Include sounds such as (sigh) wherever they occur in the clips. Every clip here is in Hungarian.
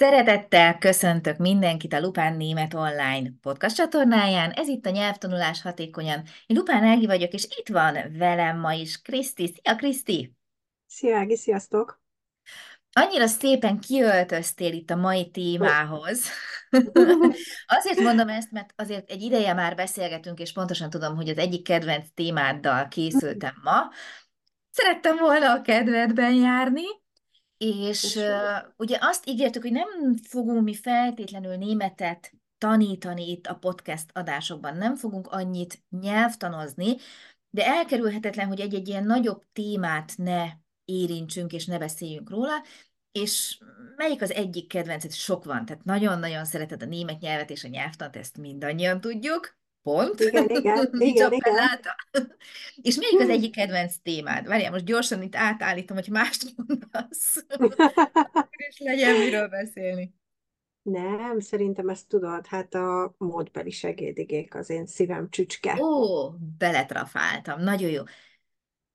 Szeretettel köszöntök mindenkit a Lupán Német Online podcast csatornáján. Ez itt a Nyelvtanulás Hatékonyan. Én Lupán Ági vagyok, és itt van velem ma is Kriszti. Szia, Kriszti! Szia, Ági, sziasztok! Annyira szépen kiöltöztél itt a mai témához. (laughs) azért mondom ezt, mert azért egy ideje már beszélgetünk, és pontosan tudom, hogy az egyik kedvenc témáddal készültem ma. Szerettem volna a kedvedben járni, és uh, ugye azt ígértük, hogy nem fogunk mi feltétlenül németet tanítani itt a podcast adásokban, nem fogunk annyit nyelvtanozni, de elkerülhetetlen, hogy egy-egy ilyen nagyobb témát ne érintsünk és ne beszéljünk róla, és melyik az egyik kedvencet? Sok van, tehát nagyon-nagyon szereted a német nyelvet és a nyelvtant, ezt mindannyian tudjuk. Pont. Igen, (laughs) igen, igen, igen. (laughs) És melyik az egyik kedvenc témád? Várjál, most gyorsan itt átállítom, hogy mást mondasz. (laughs) és legyen miről beszélni. Nem, szerintem ezt tudod, hát a módbeli segédigék az én szívem csücske. Ó, beletrafáltam, nagyon jó.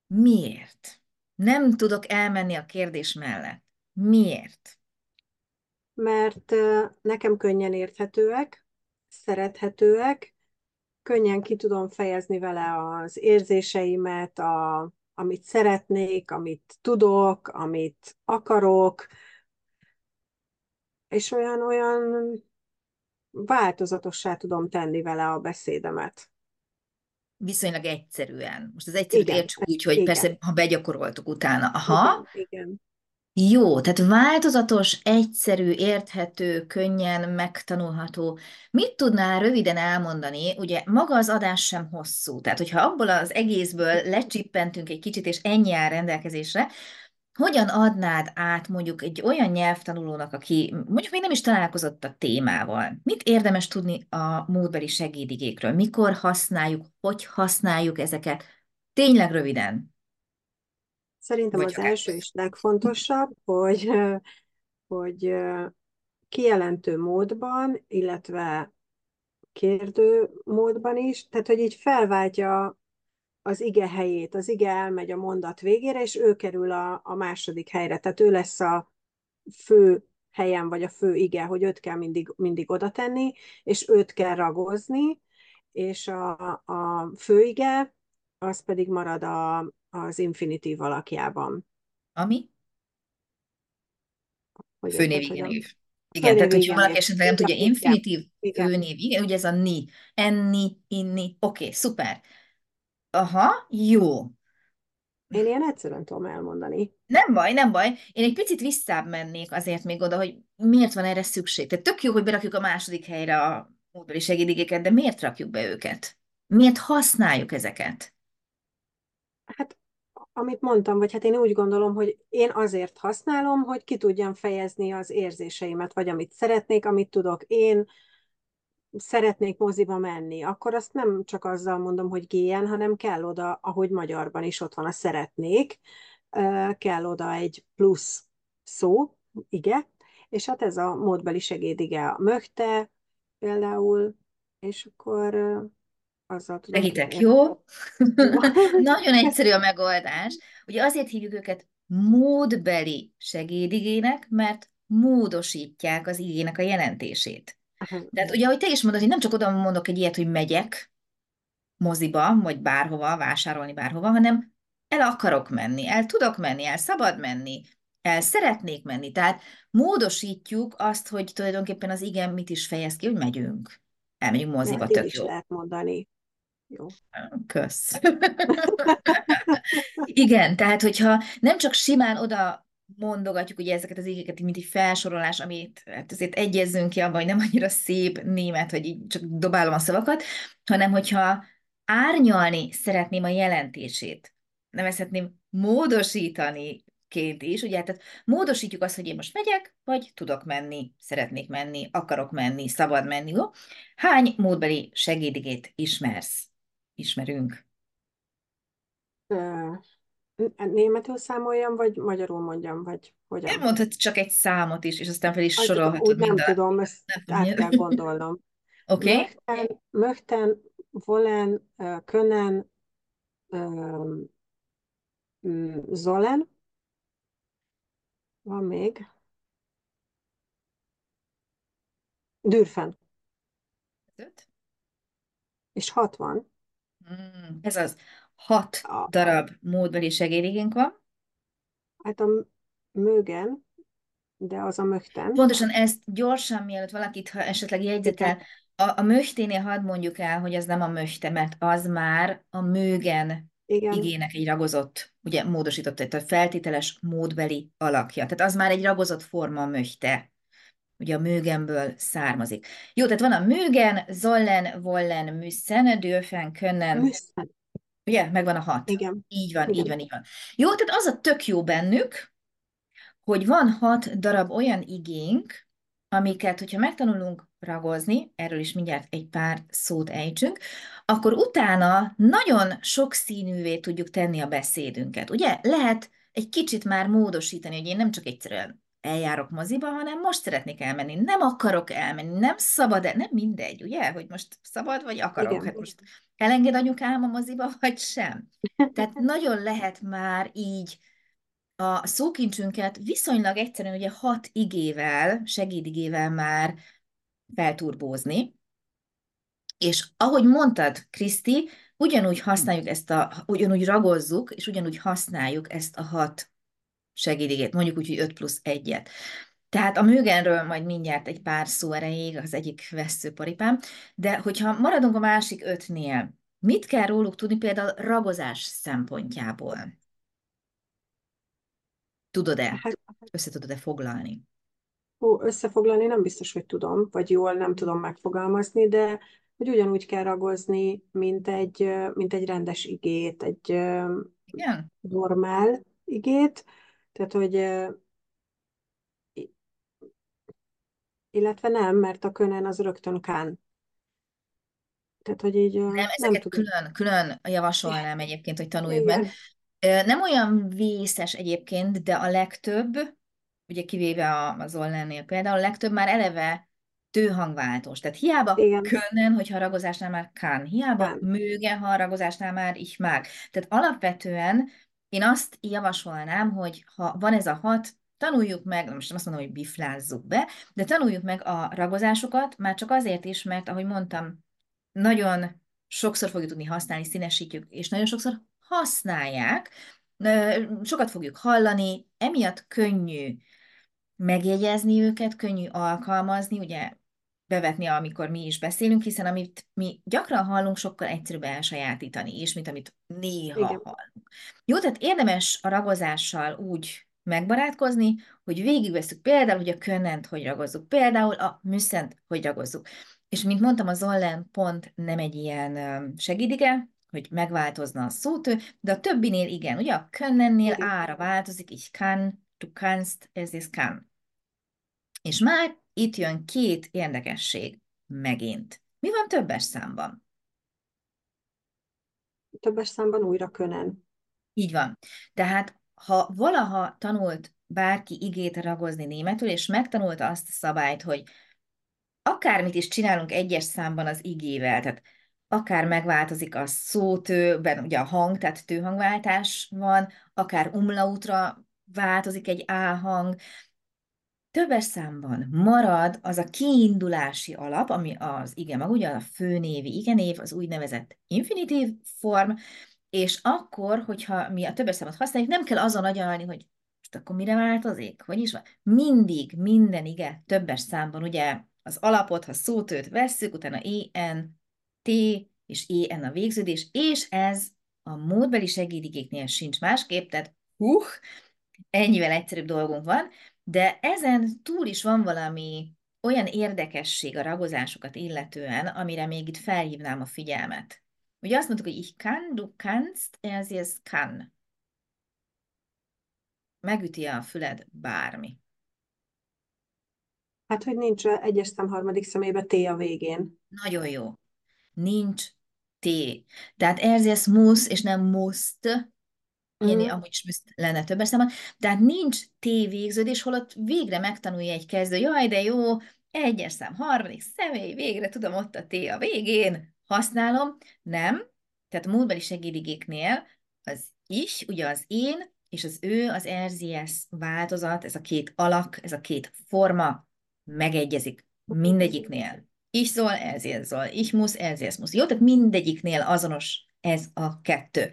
Miért? Nem tudok elmenni a kérdés mellett. Miért? Mert nekem könnyen érthetőek, szerethetőek, könnyen ki tudom fejezni vele az érzéseimet, a, amit szeretnék, amit tudok, amit akarok, és olyan-olyan változatossá tudom tenni vele a beszédemet. Viszonylag egyszerűen. Most az egyszerűt értsük úgy, hogy igen. persze, ha begyakoroltuk utána. Aha. Igen, igen. Jó, tehát változatos, egyszerű, érthető, könnyen megtanulható. Mit tudnál röviden elmondani? Ugye maga az adás sem hosszú, tehát hogyha abból az egészből lecsippentünk egy kicsit, és ennyi áll rendelkezésre, hogyan adnád át mondjuk egy olyan nyelvtanulónak, aki mondjuk még nem is találkozott a témával? Mit érdemes tudni a módbeli segédigékről? Mikor használjuk, hogy használjuk ezeket? Tényleg röviden. Szerintem Vagy az első és legfontosabb, hogy, hogy kijelentő módban, illetve kérdő módban is, tehát hogy így felváltja az ige helyét, az ige elmegy a mondat végére, és ő kerül a, a második helyre, tehát ő lesz a fő helyen, vagy a fő ige, hogy őt kell mindig, mindig oda tenni, és őt kell ragozni, és a, a fő ige, az pedig marad a, az infinitív alakjában. Ami? Hogy főnév, igen, név. Igen, tehát hogyha valaki esetleg nem tudja, infinitív igen. főnév, igen, ugye ez a ni, enni, inni, oké, okay, szuper. Aha, jó. Én ilyen egyszerűen tudom elmondani. Nem baj, nem baj. Én egy picit visszább mennék azért még oda, hogy miért van erre szükség. Tehát tök jó, hogy berakjuk a második helyre a módbeli segédigéket, de miért rakjuk be őket? Miért használjuk ezeket? Hát amit mondtam, vagy hát én úgy gondolom, hogy én azért használom, hogy ki tudjam fejezni az érzéseimet, vagy amit szeretnék, amit tudok. Én szeretnék moziba menni, akkor azt nem csak azzal mondom, hogy gélyen, hanem kell oda, ahogy magyarban is ott van a szeretnék, kell oda egy plusz szó, ige, és hát ez a módbeli segédige a mögte például, és akkor azzal tudom. Segítek, jó? (laughs) Nagyon egyszerű a megoldás. Ugye azért hívjuk őket módbeli segédigének, mert módosítják az igének a jelentését. Tehát ugye, ahogy te is mondod, hogy nem csak oda mondok egy ilyet, hogy megyek moziba, vagy bárhova, vásárolni bárhova, hanem el akarok menni, el tudok menni, el szabad menni, el szeretnék menni. Tehát módosítjuk azt, hogy tulajdonképpen az igen mit is fejez ki, hogy megyünk. Elmegyünk moziba, ja, tök is jó. lehet mondani. Jó. Kösz. (laughs) Igen, tehát hogyha nem csak simán oda mondogatjuk ugye ezeket az igéket, mint egy felsorolás, amit hát azért egyezzünk ki abban, hogy nem annyira szép német, hogy így csak dobálom a szavakat, hanem hogyha árnyalni szeretném a jelentését, nevezhetném módosítani ként is, ugye, tehát módosítjuk azt, hogy én most megyek, vagy tudok menni, szeretnék menni, akarok menni, szabad menni, jó? Hány módbeli segédigét ismersz? Ismerünk? Németül számoljam, vagy magyarul mondjam, vagy hogyan? Elmondhat csak egy számot is, és aztán fel is sorolhatod. Úgy nem tudom, ezt nem át kell gondolnom. (laughs) Oké. Okay. Möchten, möchten, volen, können, zolen. Van még. Dürfen. Öt. És 60. Mm, ez az. Hat A, darab módbeli segédigénk van. hát a mögen, de az a mögten. Pontosan ezt gyorsan, mielőtt valakit, ha esetleg jegyzetel, Igen, a, a möhténél hadd mondjuk el, hogy ez nem a möhte, mert az már a mögen igen, igének egy ragozott, ugye módosított, tehát a feltételes módbeli alakja. Tehát az már egy ragozott forma a möhte. Ugye a mögenből származik. Jó, tehát van a mögen, zollen, vollen, müssen, dürfen, können, müssen. ugye, megvan a hat. Igen, Így van, így igen, van, így van. Jó, tehát az a tök jó bennük, hogy van hat darab olyan igénk, amiket, hogyha megtanulunk ragozni, erről is mindjárt egy pár szót ejtsünk, akkor utána nagyon sokszínűvé tudjuk tenni a beszédünket. Ugye lehet egy kicsit már módosítani, hogy én nem csak egyszerűen eljárok moziba, hanem most szeretnék elmenni, nem akarok elmenni, nem szabad, nem mindegy, ugye, hogy most szabad vagy akarok, igen, hát most elenged anyukám a moziba, (laughs) vagy sem. Tehát nagyon lehet már így a szókincsünket viszonylag egyszerűen ugye hat igével, segédigével már felturbózni, és ahogy mondtad, Kriszti, ugyanúgy használjuk ezt a, ugyanúgy ragozzuk, és ugyanúgy használjuk ezt a hat segédigét, mondjuk úgy, hogy 5 plusz 1-et. Tehát a mögenről majd mindjárt egy pár szó erejéig, az egyik veszőparipám, de hogyha maradunk a másik ötnél, mit kell róluk tudni például ragozás szempontjából? Tudod-e? Hát, Össze tudod-e foglalni? hú, összefoglalni nem biztos, hogy tudom, vagy jól nem tudom megfogalmazni, de hogy ugyanúgy kell ragozni, mint egy, mint egy rendes igét, egy Igen? normál igét, tehát hogy illetve nem, mert a könen az rögtön kán. Tehát, hogy így Nem, nem ezeket tudom. külön, külön javasolnám egyébként, hogy tanuljuk meg. Igen, Ö, Nem olyan vészes egyébként, de a legtöbb, ugye kivéve a- az Ollennél például, a legtöbb már eleve tőhangváltós. Tehát hiába igen, können, hogyha a ragozásnál már kann, hiába kán. möge, ha a ragozásnál már ich mag. Tehát alapvetően én azt javasolnám, hogy ha van ez a hat, tanuljuk meg, most nem azt mondom, hogy biflázzuk be, de tanuljuk meg a ragozásokat, már csak azért is, mert ahogy mondtam, nagyon sokszor fogjuk tudni használni, színesítjük, és nagyon sokszor használják, sokat fogjuk hallani, emiatt könnyű megjegyezni őket, könnyű alkalmazni, ugye bevetni, amikor mi is beszélünk, hiszen amit mi gyakran hallunk, sokkal egyszerűbb elsajátítani is, mint amit néha Igen, hallunk. Jó, tehát érdemes a ragozással úgy megbarátkozni, hogy végigveszünk például, hogy a könnent hogy ragozzuk, például a műszent hogy ragozzuk. És mint mondtam, az Zollen pont nem egy ilyen segédige, hogy megváltozna a szótő, de a többinél igen. Ugye a könnennél ára változik, így kann, du kannst, ez is kann. És már itt jön két érdekesség megint. Mi van többes számban? Többes számban újra könen. Így van. Tehát, ha valaha tanult bárki igét ragozni németül, és megtanulta azt a szabályt, hogy akármit is csinálunk egyes számban az igével, tehát akár megváltozik a szótőben, ugye a hang, tehát tőhangváltás van, akár umlautra változik egy A hang, többes számban marad az a kiindulási alap, ami az ige maga, ugye a főnévi igenév, az úgynevezett infinitív form, és akkor, hogyha mi a többes számot használjuk, nem kell azon agyalni, hogy most akkor mire változik? Hogy is van? Mindig, minden ige többes számban, ugye az alapot, ha szótőt vesszük, utána en, t és en a végződés, és ez a módbeli segédigéknél sincs másképp, tehát huh, ennyivel egyszerűbb dolgunk van, de ezen túl is van valami olyan érdekesség a ragozásokat illetően, amire még itt felhívnám a figyelmet. Ugye azt mondtuk, hogy ich kann, du kannst, ez ez kann. Megüti a füled bármi. Hát, hogy nincs egyes szám harmadik szemébe T a végén. Nagyon jó. Nincs T. Tehát ez ez muss, és nem musst, Én Mhm. amúgy is lenne többes számban. Tehát nincs T végződés, holott végre megtanulja egy kezdő, jaj, de jó, egyes szám, harmadik személy, végre tudom, ott a T a végén, használom. Nem. Tehát a múltbeli segédigéknél az is, ugye az én, és az ő, az RZS változat, ez a két alak, ez a két forma megegyezik Mindegyiknél. Ich soll, ezért soll. Ich muss, ezért muss. Jó, tehát mindegyiknél azonos ez a kettő.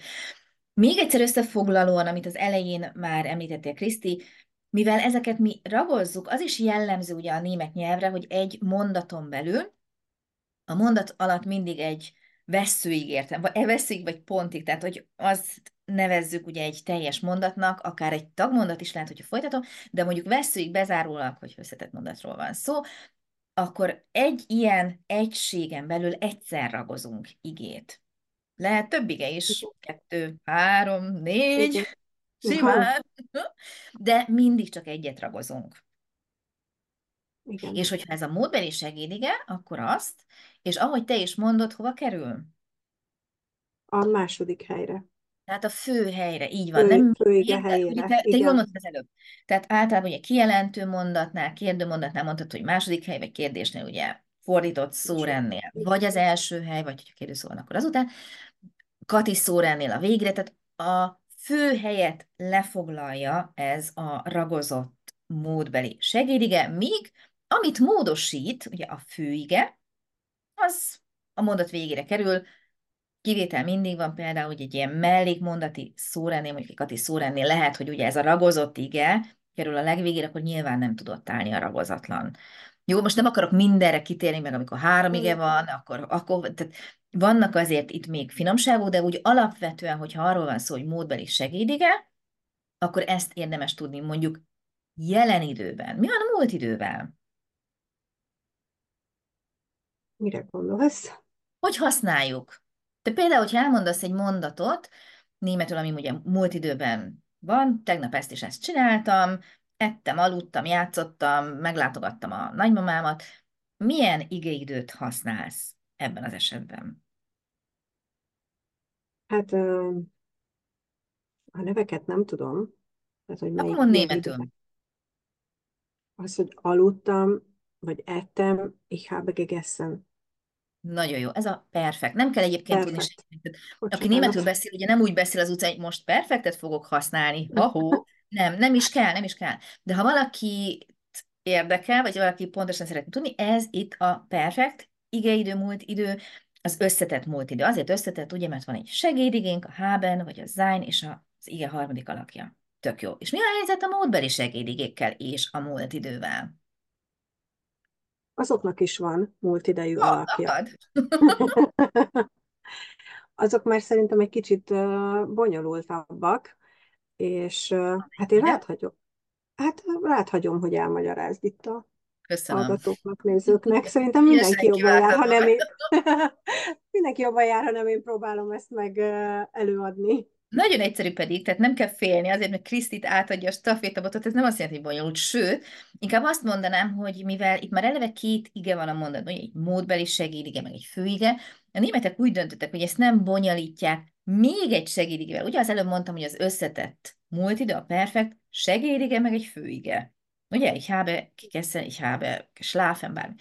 Még egyszer összefoglalóan, amit az elején már említettél, Kriszti, mivel ezeket mi ragozzuk, az is jellemző ugye a német nyelvre, hogy egy mondaton belül, a mondat alatt mindig egy veszőig értem, vagy e veszőig, vagy pontig, tehát hogy azt nevezzük ugye egy teljes mondatnak, akár egy tagmondat is lehet, hogyha folytatom, de mondjuk veszőig bezárólag, hogy összetett mondatról van szó, akkor egy ilyen egységen belül egyszer ragozunk igét. Lehet több ige is, kettő, három, négy, simán, (laughs) de mindig csak egyet ragozunk. Igen. És hogyha ez a módbeli segédige, akkor azt, és ahogy te is mondod, hova kerül? A második helyre. Tehát a fő helyre, így van. Fő, nem főige helyére. Te, te jól mondtad az előbb. Tehát általában ugye kijelentő mondatnál, kérdő mondatnál mondtad, hogy második hely, vagy kérdésnél ugye fordított szórendnél, vagy az első hely, vagy hogyha kérdő szó van, akkor azután. Kati szórendnél a végre, tehát a fő helyet lefoglalja ez a ragozott módbeli segédige, míg amit módosít, ugye a főige, az a mondat végére kerül, Kivétel mindig van például, hogy egy ilyen mellékmondati szórennél, mondjuk egy Kati szórennél lehet, hogy ugye ez a ragozott ige kerül a legvégére, akkor nyilván nem tudott állni a ragozatlan. Jó, most nem akarok mindenre kitérni, meg amikor három ige van, akkor, akkor tehát vannak azért itt még finomságok, de úgy alapvetően, hogyha arról van szó, hogy módbeli segédige, akkor ezt érdemes tudni mondjuk jelen időben. Mi van a múlt idővel? Mire gondolsz? Hogy használjuk? De például, hogyha elmondasz egy mondatot, németül, ami ugye múlt időben van, tegnap ezt is ezt csináltam, ettem, aludtam, játszottam, meglátogattam a nagymamámat, milyen igéidőt használsz ebben az esetben? Hát a neveket nem tudom. Tehát, hogy Akkor mond németül. Az, hogy aludtam, vagy ettem, ich habe gegessen. Nagyon jó, ez a perfekt. Nem kell egyébként tudni semmit. Aki németül beszél, ugye nem úgy beszél az utcán, hogy most perfektet fogok használni, ha Nem, nem is kell, nem is kell. De ha valaki érdekel, vagy valaki pontosan szeretne tudni, ez itt a perfekt, igeidő, múlt idő, az összetett múlt idő. Azért összetett, ugye, mert van egy segédigénk, a haben, vagy a sein, és az ige harmadik alakja. Tök jó. És mi a helyzet a módbeli segédigékkel és a múlt idővel? azoknak is van múltidejű ja, alakja. (laughs) Azok már szerintem egy kicsit bonyolultabbak, és hát én rád hagyom, hát rád hagyom, hogy elmagyarázd itt a Köszönöm. hallgatóknak, nézőknek. Szerintem mindenki jobban jár, ha nem én, (laughs) mindenki jobban jár, ha nem én próbálom ezt meg előadni. Nagyon egyszerű pedig, tehát nem kell félni, azért, mert Krisztit átadja a stafétabotot, ez nem azt jelenti, hogy bonyolult, sőt, inkább azt mondanám, hogy mivel itt már eleve két ige van a mondatban, egy módbeli segédige, meg egy főige, a németek úgy döntöttek, hogy ezt nem bonyolítják még egy segédigevel. Ugye az előbb mondtam, hogy az összetett múlt ide, a perfekt, segédige, meg egy főige. Ugye, egy habe kikessen, egy habe schlafen, bármi.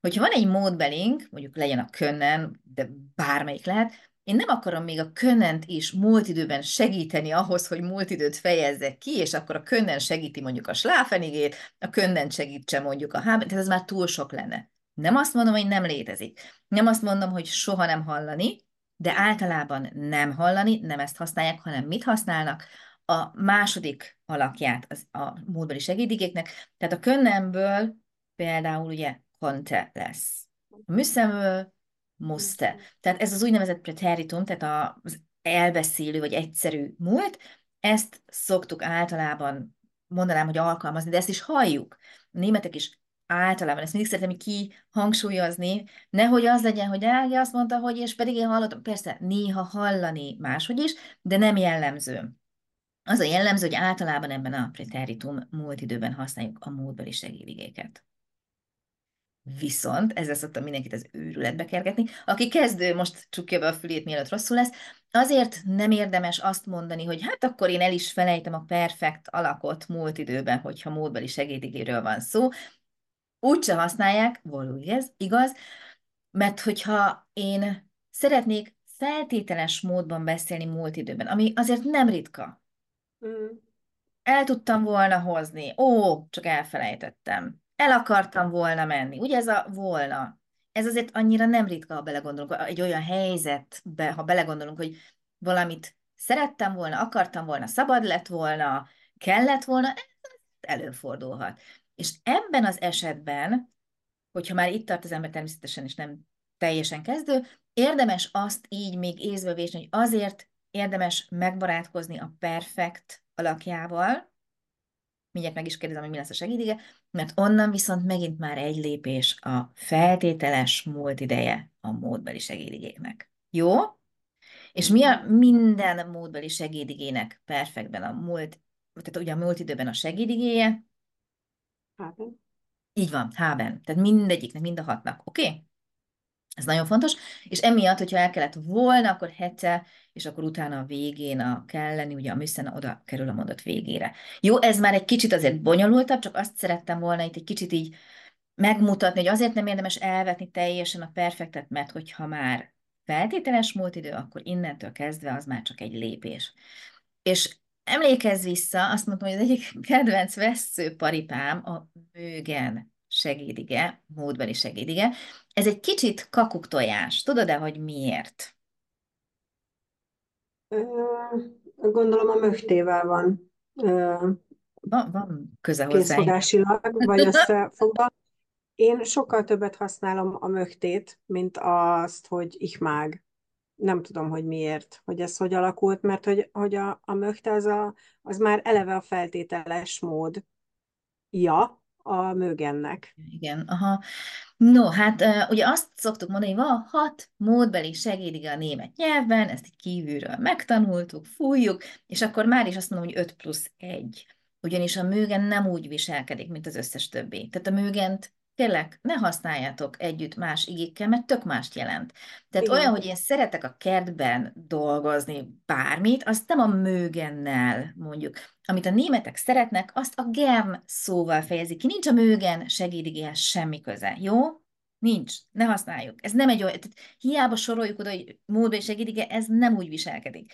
Hogyha van egy módbelink, mondjuk legyen a können, de bármelyik lehet, én nem akarom még a könnent is múlt időben segíteni ahhoz, hogy múlt időt fejezzek ki, és akkor a können segíti mondjuk a sláfenigét, a können segítse mondjuk a hábet, tehát ez már túl sok lenne. Nem azt mondom, hogy nem létezik. Nem azt mondom, hogy soha nem hallani, de általában nem hallani, nem ezt használják, hanem mit használnak? A második alakját az, a múltbeli segédigéknek. Tehát a könnemből például ugye konte lesz. A műszemről muszte. Tehát ez az úgynevezett preteritum, tehát az elbeszélő vagy egyszerű múlt, ezt szoktuk általában, mondanám, hogy alkalmazni, de ezt is halljuk. A németek is általában, ezt mindig szeretem kihangsúlyozni, nehogy az legyen, hogy Ági azt mondta, hogy és pedig én hallottam, persze néha hallani máshogy is, de nem jellemző. Az a jellemző, hogy általában ebben a preteritum múlt időben használjuk a múltbeli segédigéket. Viszont, ezzel szoktam mindenkit az őrületbe kergetni, aki kezdő, most csukja be a fülét, mielőtt rosszul lesz, azért nem érdemes azt mondani, hogy hát akkor én el is felejtem a perfekt alakot múlt időben, hogyha módbeli segédigéről van szó. Úgyse használják, való ez, igaz, mert hogyha én szeretnék feltételes módban beszélni múlt időben, ami azért nem ritka. Mm. El tudtam volna hozni, ó, csak elfelejtettem el akartam volna menni. Ugye ez a volna. Ez azért annyira nem ritka, ha belegondolunk, egy olyan helyzetbe, ha belegondolunk, hogy valamit szerettem volna, akartam volna, szabad lett volna, kellett volna, ez előfordulhat. És ebben az esetben, hogyha már itt tart az ember természetesen, és nem teljesen kezdő, érdemes azt így még észbe vésni, hogy azért érdemes megbarátkozni a perfekt alakjával, mindjárt meg is kérdezem, hogy mi lesz a segédige, mert onnan viszont megint már egy lépés a feltételes múlt ideje a módbeli segédigéknek. Jó? És mi a minden módbeli segédigének perfektben a múlt, tehát ugye a múlt időben a segédigéje? Haben. Így van, haben. Tehát mindegyiknek, mind a hatnak. Oké? Okay? Ez nagyon fontos, és emiatt, hogyha el kellett volna, akkor hete, és akkor utána a végén a kell lenni, ugye a műszen oda kerül a mondat végére. Jó, ez már egy kicsit azért bonyolultabb, csak azt szerettem volna itt egy kicsit így megmutatni, hogy azért nem érdemes elvetni teljesen a perfektet, mert hogyha már feltételes múlt idő, akkor innentől kezdve az már csak egy lépés. És emlékezz vissza, azt mondtam, hogy az egyik (laughs) kedvenc veszőparipám a bőgen segédige, módbeli segédige. Ez egy kicsit kakuktojás. Tudod-e, hogy miért? Gondolom a mögtével van. Van, van köze hozzá. Készfogásilag, (laughs) vagy összefogva. Én sokkal többet használom a mögtét, mint azt, hogy ichmág. Nem tudom, hogy miért, hogy ez hogy alakult, mert hogy, hogy a, a mögte az, a, az már eleve a feltételes mód. Ja, a mögennek. Igen, aha. No, hát ugye azt szoktuk mondani, hogy van hat módbeli segédige a német nyelvben, ezt így kívülről megtanultuk, fújjuk, és akkor már is azt mondom, hogy 5 plusz 1. Ugyanis a mögen nem úgy viselkedik, mint az összes többi. Tehát a mögent tényleg ne használjátok együtt más igékkel, mert tök mást jelent. Tehát Igen. olyan, hogy én szeretek a kertben dolgozni bármit, azt nem a mögennel mondjuk. Amit a németek szeretnek, azt a gern szóval fejezik ki. Nincs a mögen segédigéhez semmi köze, jó? Nincs, ne használjuk. Ez nem egy olyan, tehát hiába soroljuk oda, hogy módba és segédige, ez nem úgy viselkedik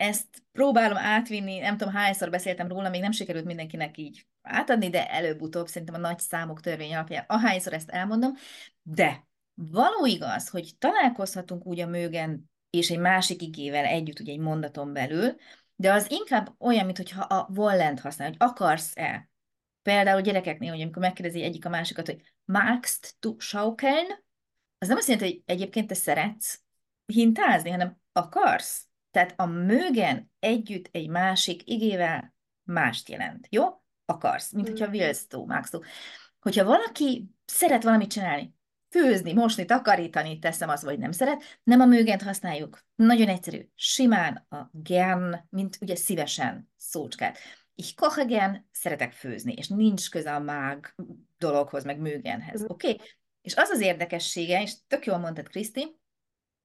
ezt próbálom átvinni, nem tudom hányszor beszéltem róla, még nem sikerült mindenkinek így átadni, de előbb-utóbb szerintem a nagy számok törvény alapján, ahányszor ezt elmondom, de való igaz, hogy találkozhatunk úgy a mögen és egy másik igével együtt, ugye egy mondaton belül, de az inkább olyan, mintha a vollent használ, hogy akarsz-e. Például gyerekeknél, hogy amikor megkérdezi egyik a másikat, hogy magst du schaukeln, az nem azt jelenti, hogy egyébként te szeretsz hintázni, hanem akarsz. Tehát a mögen együtt egy másik igével mást jelent, jó? Akarsz, mint hogyha willst du, magst du. Hogyha valaki szeret valamit csinálni, főzni, mosni, takarítani, teszem azt, vagy nem szeret, nem a mögent használjuk. Nagyon egyszerű. Simán a gern, mint ugye szívesen szócskát. Ich koche gern, szeretek főzni, és nincs köze a mág dologhoz, meg mögenhez, oké? Okay? És az az érdekessége, és tök jól mondtad, Kriszti,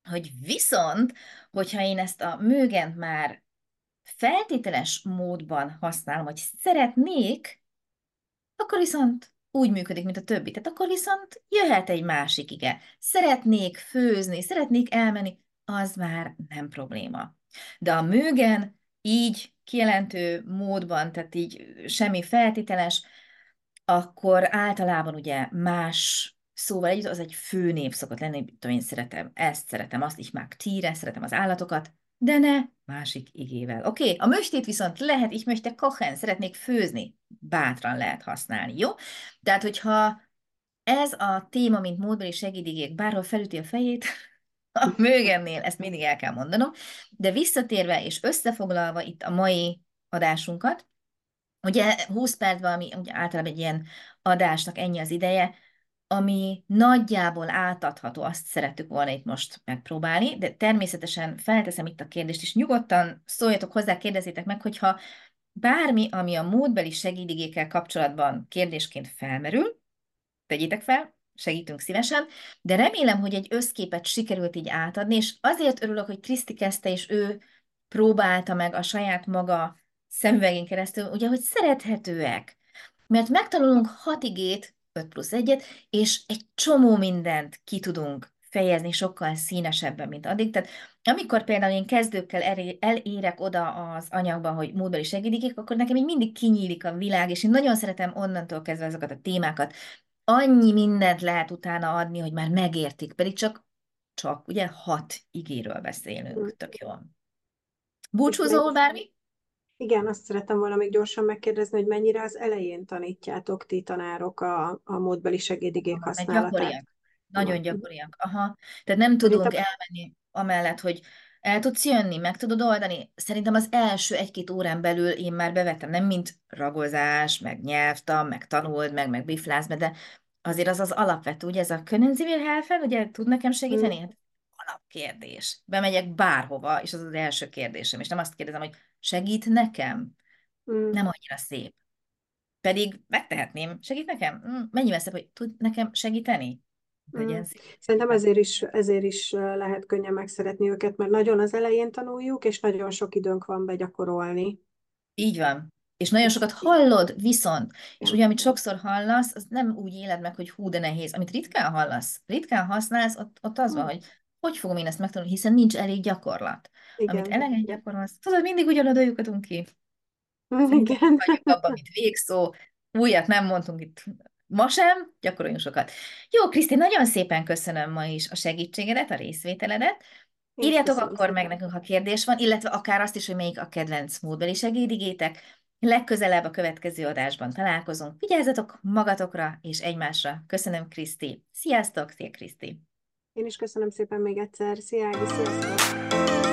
hogy viszont, hogyha én ezt a mögent már feltételes módban használom, hogy szeretnék, akkor viszont úgy működik, mint a többi. Tehát akkor viszont jöhet egy másik ige. Szeretnék főzni, szeretnék elmenni, az már nem probléma. De a mögen így kijelentő módban, tehát így semmi feltételes, akkor általában ugye más szóval együtt az egy fő név szokott lenni, hogy én szeretem ezt, szeretem azt, így már tíre, szeretem az állatokat, de ne másik igével. Oké, okay, a möstét viszont lehet, így möchte kochen, szeretnék főzni, bátran lehet használni, jó? Tehát, hogyha ez a téma, mint módbeli segédigék, bárhol felüti a fejét, (laughs) a mögennél, ezt mindig el kell mondanom, de visszatérve és összefoglalva itt a mai adásunkat, ugye 20 percben, ami ugye általában egy ilyen adásnak ennyi az ideje, ami nagyjából átadható, azt szerettük volna itt most megpróbálni, de természetesen felteszem itt a kérdést, és nyugodtan szóljatok hozzá, kérdezzétek meg, hogyha bármi, ami a módbeli segédigékkel kapcsolatban kérdésként felmerül, tegyétek fel, segítünk szívesen, de remélem, hogy egy összképet sikerült így átadni, és azért örülök, hogy Kriszti kezdte, és ő próbálta meg a saját maga szemüvegén keresztül, ugye, hogy szerethetőek. Mert megtanulunk hat igét, 5 plusz 1-et, és egy csomó mindent ki tudunk fejezni sokkal színesebben, mint addig. Tehát amikor például én kezdőkkel elérek oda az anyagba, hogy módbeli segítik, akkor nekem így mindig kinyílik a világ, és én nagyon szeretem onnantól kezdve azokat a témákat. Annyi mindent lehet utána adni, hogy már megértik, pedig csak, csak ugye hat igéről beszélünk, tök jó. Búcsúzó bármi? Igen, azt szeretem volna még gyorsan megkérdezni, hogy mennyire az elején tanítjátok ti tanárok a, a módbeli segédigék használatát. Gyakoriak. Nagyon gyakoriak. Aha. Tehát nem tudunk a... elmenni amellett, hogy el tudsz jönni, meg tudod oldani. Szerintem az első egy-két órán belül én már bevettem, nem mint ragozás, meg nyelvtan, meg tanuld, meg, meg biflász, de azért az az alapvető, ugye ez a können Sie mir helfen, ugye tud nekem segíteni? Hmm. Alapkérdés. Bemegyek bárhova, és az az első kérdésem, és nem azt kérdezem, hogy segít nekem? Hmm. Nem annyira szép. Pedig megtehetném. Segít nekem? Hmm. Mennyivel szép, hogy tud nekem segíteni? Mm. Szerintem ezért is, ezért is lehet könnyen megszeretni őket, mert nagyon az elején tanuljuk, és nagyon sok időnk van begyakorolni. Így van. És nagyon sokat hallod, viszont, és ugye, amit sokszor hallasz, az nem úgy éled meg, hogy hú, de nehéz. Amit ritkán hallasz, ritkán használsz, ott, ott az van, mm. hogy hogy fogom én ezt megtanulni, hiszen nincs elég gyakorlat. Igen. Amit eleget gyakorolsz, tudod, mindig ugyanoda lyukadunk ki. Igen. abban, mint végszó, újat nem mondtunk itt Ma sem, gyakoroljunk sokat. Jó, Kriszti, nagyon szépen köszönöm ma is a segítségedet, a részvételedet. Írjátok akkor meg nekünk, ha kérdés van, illetve akár azt is, hogy melyik a kedvenc módbeli segédigétek. Legközelebb a következő adásban találkozunk. Vigyázzatok magatokra és egymásra. Köszönöm, Kriszti. Sziasztok, szia, Kriszti. Én is köszönöm szépen még egyszer. Szia, Ági, sziasztok!